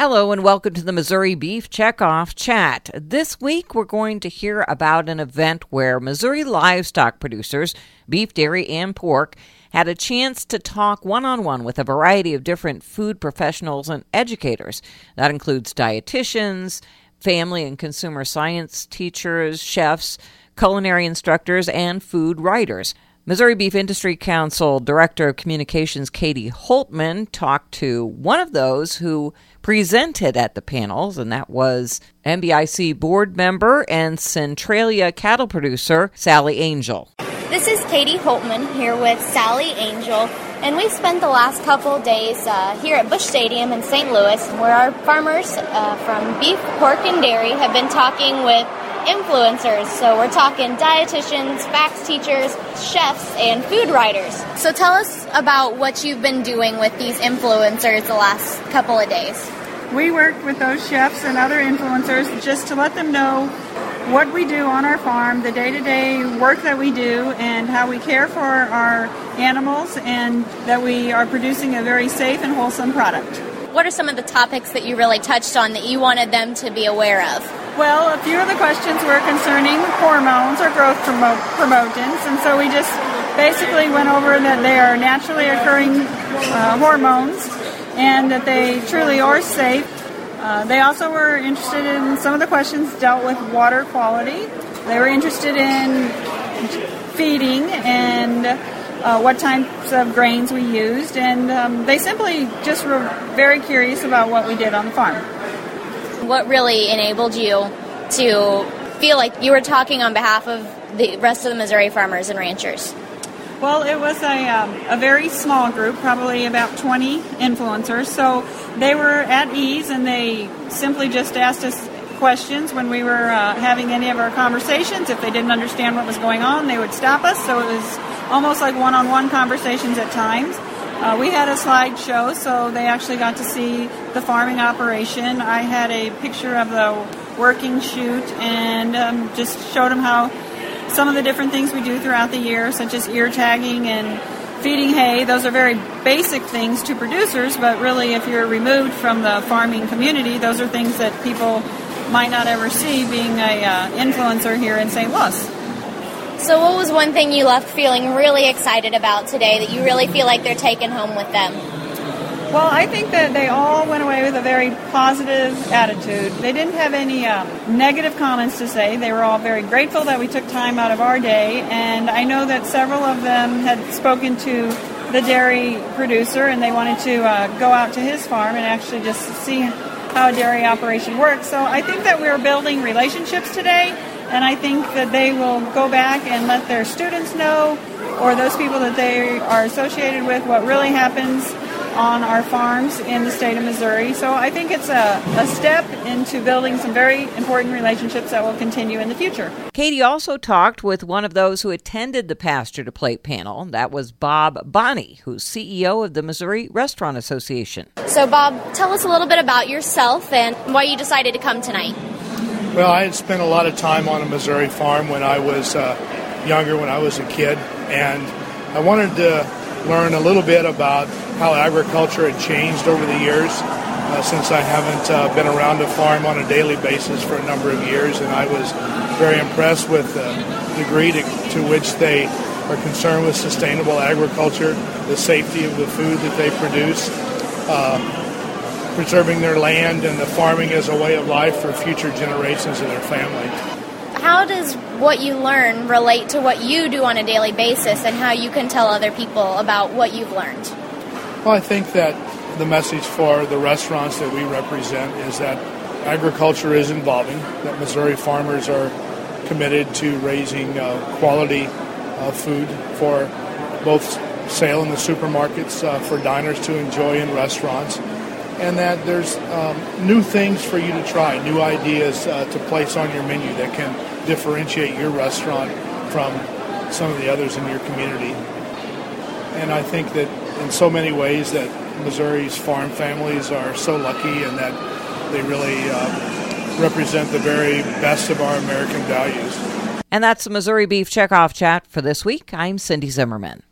Hello and welcome to the Missouri Beef Checkoff Chat. This week we're going to hear about an event where Missouri livestock producers, beef, dairy, and pork, had a chance to talk one on one with a variety of different food professionals and educators. That includes dietitians, family and consumer science teachers, chefs, culinary instructors, and food writers. Missouri Beef Industry Council Director of Communications Kaity Holtman talked to one of those who presented at the panels, and that was MBIC board member and Centralia cattle producer Sally Angell. This is Kaity Holtman here with Sally Angell, and we've spent the last couple days uh, here at Busch Stadium in St. Louis, where our farmers uh, from beef, pork, and dairy have been talking with influencers. So we're talking dietitians, FACS teachers, chefs, and food writers. So tell us about what you've been doing with these influencers the last couple of days. We work with those chefs and other influencers just to let them know what we do on our farm, the day to day work that we do, and how we care for our animals, and that we are producing a very safe and wholesome product. What are some of the topics that you really touched on that you wanted them to be aware of? Well, a few of the questions were concerning hormones or growth promo- promotants, and so we just basically went over that they are naturally occurring uh, hormones and that they truly are safe. Uh, they also were interested in some of the questions dealt with water quality. They were interested in feeding and uh, what types of grains we used, and um, they simply just were very curious about what we did on the farm. What really enabled you to feel like you were talking on behalf of the rest of the Missouri farmers and ranchers? Well, it was a, um, a very small group, probably about 20 influencers. So they were at ease and they simply just asked us questions when we were uh, having any of our conversations. If they didn't understand what was going on, they would stop us. So it was almost like one on one conversations at times. Uh, we had a slideshow, so they actually got to see the farming operation. I had a picture of the working chute and um, just showed them how some of the different things we do throughout the year, such as ear tagging and feeding hay. Those are very basic things to producers, but really, if you're removed from the farming community, those are things that people might not ever see being a uh, influencer here in St. Louis. So, what was one thing you left feeling really excited about today that you really feel like they're taking home with them? Well, I think that they all went away with a very positive attitude. They didn't have any uh, negative comments to say. They were all very grateful that we took time out of our day, and I know that several of them had spoken to the dairy producer and they wanted to uh, go out to his farm and actually just see how a dairy operation works. So I think that we're building relationships today and I think that they will go back and let their students know or those people that they are associated with what really happens on our farms in the state of Missouri. So I think it's a, a step into building some very important relationships that will continue in the future. Kaity also talked with one of those who attended the Pasture to Plate panel. That was Bob Bonney, who's CEO of the Missouri Restaurant Association. So, Bob, tell us a little bit about yourself and why you decided to come tonight. Well, I had spent a lot of time on a Missouri farm when I was uh, younger, when I was a kid, and I wanted to learn a little bit about how agriculture had changed over the years. Uh, since I haven't uh, been around a farm on a daily basis for a number of years, and I was very impressed with the degree to, to which they are concerned with sustainable agriculture, the safety of the food that they produce, uh, preserving their land and the farming as a way of life for future generations of their family. How does what you learn relate to what you do on a daily basis and how you can tell other people about what you've learned? Well, I think that the message for the restaurants that we represent is that agriculture is evolving, that Missouri farmers are committed to raising uh, quality uh, food for both sale in the supermarkets, uh, for diners to enjoy in restaurants, and that there's um, new things for you to try, new ideas uh, to place on your menu that can differentiate your restaurant from some of the others in your community. And I think that in so many ways that Missouri's farm families are so lucky and that they really uh, represent the very best of our American values. And that's the Missouri Beef Checkoff Chat for this week. I'm Cindy Zimmerman.